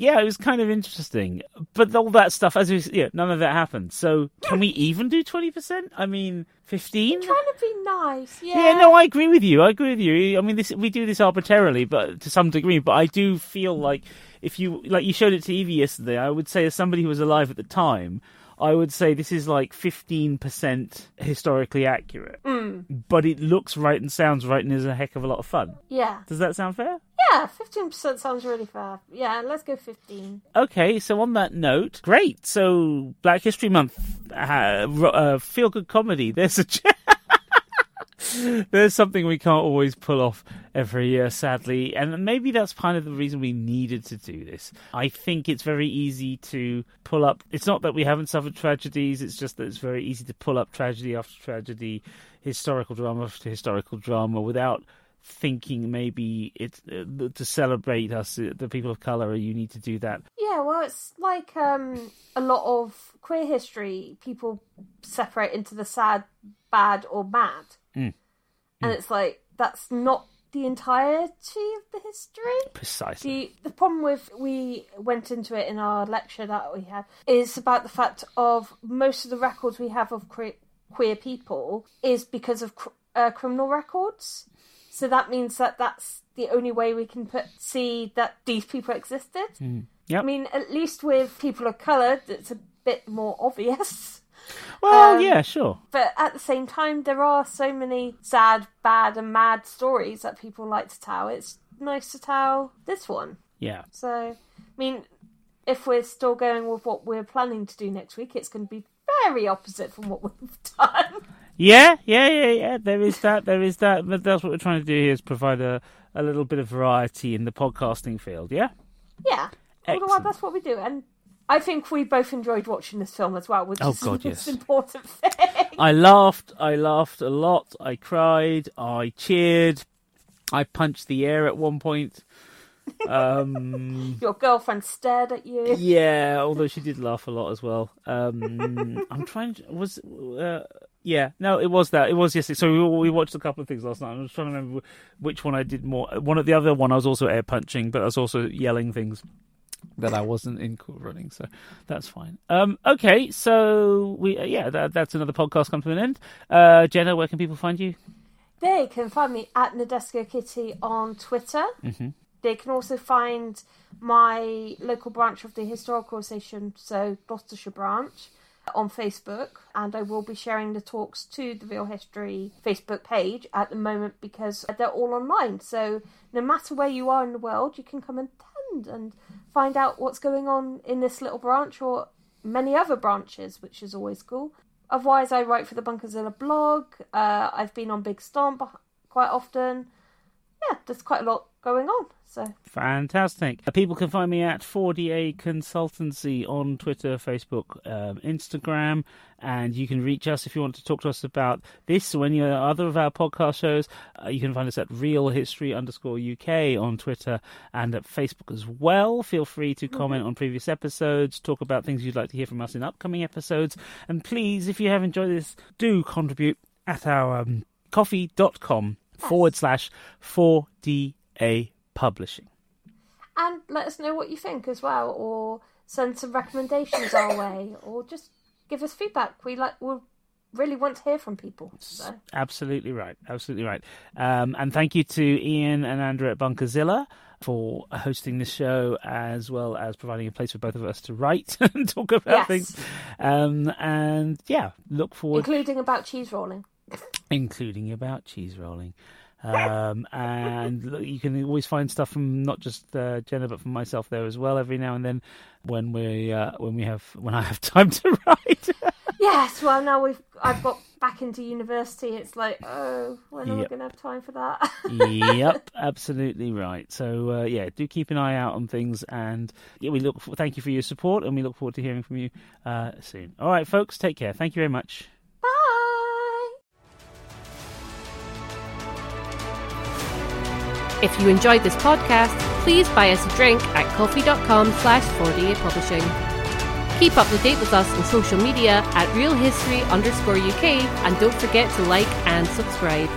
Speaker 2: yeah, it was kind of interesting. But all that stuff, as we yeah, none of that happened. So can we even do twenty percent? I mean, fifteen.
Speaker 3: Trying to be nice. Yeah.
Speaker 2: Yeah, no, I agree with you. I agree with you. I mean, this we do this arbitrarily, but to some degree. But I do feel like if you like, you showed it to Evie yesterday. I would say, as somebody who was alive at the time, I would say this is like fifteen percent historically accurate. Mm. But it looks right and sounds right, and is a heck of a lot of fun.
Speaker 3: Yeah.
Speaker 2: Does that sound fair?
Speaker 3: Yeah, 15% sounds really fair. Yeah, let's go 15.
Speaker 2: Okay, so on that note, great. So Black History Month, uh, uh, feel good comedy. There's a. There's something we can't always pull off every year, sadly, and maybe that's kind of the reason we needed to do this. I think it's very easy to pull up. It's not that we haven't suffered tragedies; it's just that it's very easy to pull up tragedy after tragedy, historical drama after historical drama, without thinking maybe it's uh, to celebrate us, uh, the people of color. You need to do that.
Speaker 3: Yeah, well, it's like um, a lot of queer history. People separate into the sad, bad, or mad,
Speaker 2: Mm.
Speaker 3: and it's like that's not the entirety of the history.
Speaker 2: Precisely.
Speaker 3: The the problem with we went into it in our lecture that we had is about the fact of most of the records we have of queer, queer people is because of cr- uh, criminal records. So that means that that's the only way we can put see that these people existed.
Speaker 2: Yep.
Speaker 3: I mean, at least with people of color, it's a bit more obvious.
Speaker 2: Well,
Speaker 3: um,
Speaker 2: yeah, sure.
Speaker 3: But at the same time, there are so many sad, bad, and mad stories that people like to tell. It's nice to tell this one.
Speaker 2: Yeah.
Speaker 3: So, I mean, if we're still going with what we're planning to do next week, it's going to be very opposite from what we've done.
Speaker 2: Yeah, yeah, yeah, yeah. There is that. There is that. But that's what we're trying to do here is provide a, a little bit of variety in the podcasting field. Yeah.
Speaker 3: yeah.
Speaker 2: Excellent.
Speaker 3: that's what we do. And I think we both enjoyed watching this film as well, which
Speaker 2: Oh,
Speaker 3: is
Speaker 2: God,
Speaker 3: the most
Speaker 2: yes.
Speaker 3: important thing.
Speaker 2: I laughed. I laughed a lot. I cried. I cheered. I punched the air at one point. Um,
Speaker 3: Your girlfriend stared at you.
Speaker 2: yeah, although she did laugh a lot as well. Um, I'm trying. To, was uh, yeah, no, it was that. It was yesterday. So we, we watched a couple of things last night. I was trying to remember which one I did more. One of the other one I was also air punching, but I was also yelling things that I wasn't in cool running. So that's fine. Um, okay, so we uh, yeah, that, that's another podcast come to an end. Uh, Jenna, where can people find you?
Speaker 3: They can find me at Nadesco Kitty on Twitter.
Speaker 2: Mm-hmm.
Speaker 3: They can also find my local branch of the Historical Association, so Gloucestershire branch, on Facebook. And I will be sharing the talks to the Real History Facebook page at the moment because they're all online. So no matter where you are in the world, you can come and attend and find out what's going on in this little branch or many other branches, which is always cool. Otherwise, I write for the Bunkerzilla blog. Uh, I've been on Big Stomp quite often. Yeah, there's quite a lot going on. So
Speaker 2: fantastic. Uh, people can find me at 4DA Consultancy on Twitter, Facebook, um, Instagram, and you can reach us if you want to talk to us about this or any other of our podcast shows. Uh, you can find us at Real History underscore UK on Twitter and at Facebook as well. Feel free to comment mm-hmm. on previous episodes, talk about things you'd like to hear from us in upcoming episodes, and please, if you have enjoyed this, do contribute at our um, ko-fi.com forward slash 4DA publishing.
Speaker 3: And let us know what you think as well, or send some recommendations our way, or just give us feedback. We like we really want to hear from people. So.
Speaker 2: Absolutely right. Absolutely right. Um, and thank you to Ian and Andrew at Bunkerzilla for hosting this show, as well as providing a place for both of us to write and talk about yes. things. Um, and yeah, look forward,
Speaker 3: including about cheese rolling,
Speaker 2: including about cheese rolling. Um, and you can always find stuff from not just uh, Jenna but from myself there as well every now and then when we uh, when we have when I have time to write.
Speaker 3: yes, well now we've I've got back into university. It's like oh, when yep. are we going to have time for that?
Speaker 2: yep, absolutely right. So uh, yeah, do keep an eye out on things, and yeah, we look. For, thank you for your support, and we look forward to hearing from you uh, soon. All right, folks, take care. Thank you very much.
Speaker 1: If you enjoyed this podcast, please buy us a drink at ko-fi.com slash 4DA Publishing. Keep up to date with us on social media at realhistory underscore UK and don't forget to like and subscribe.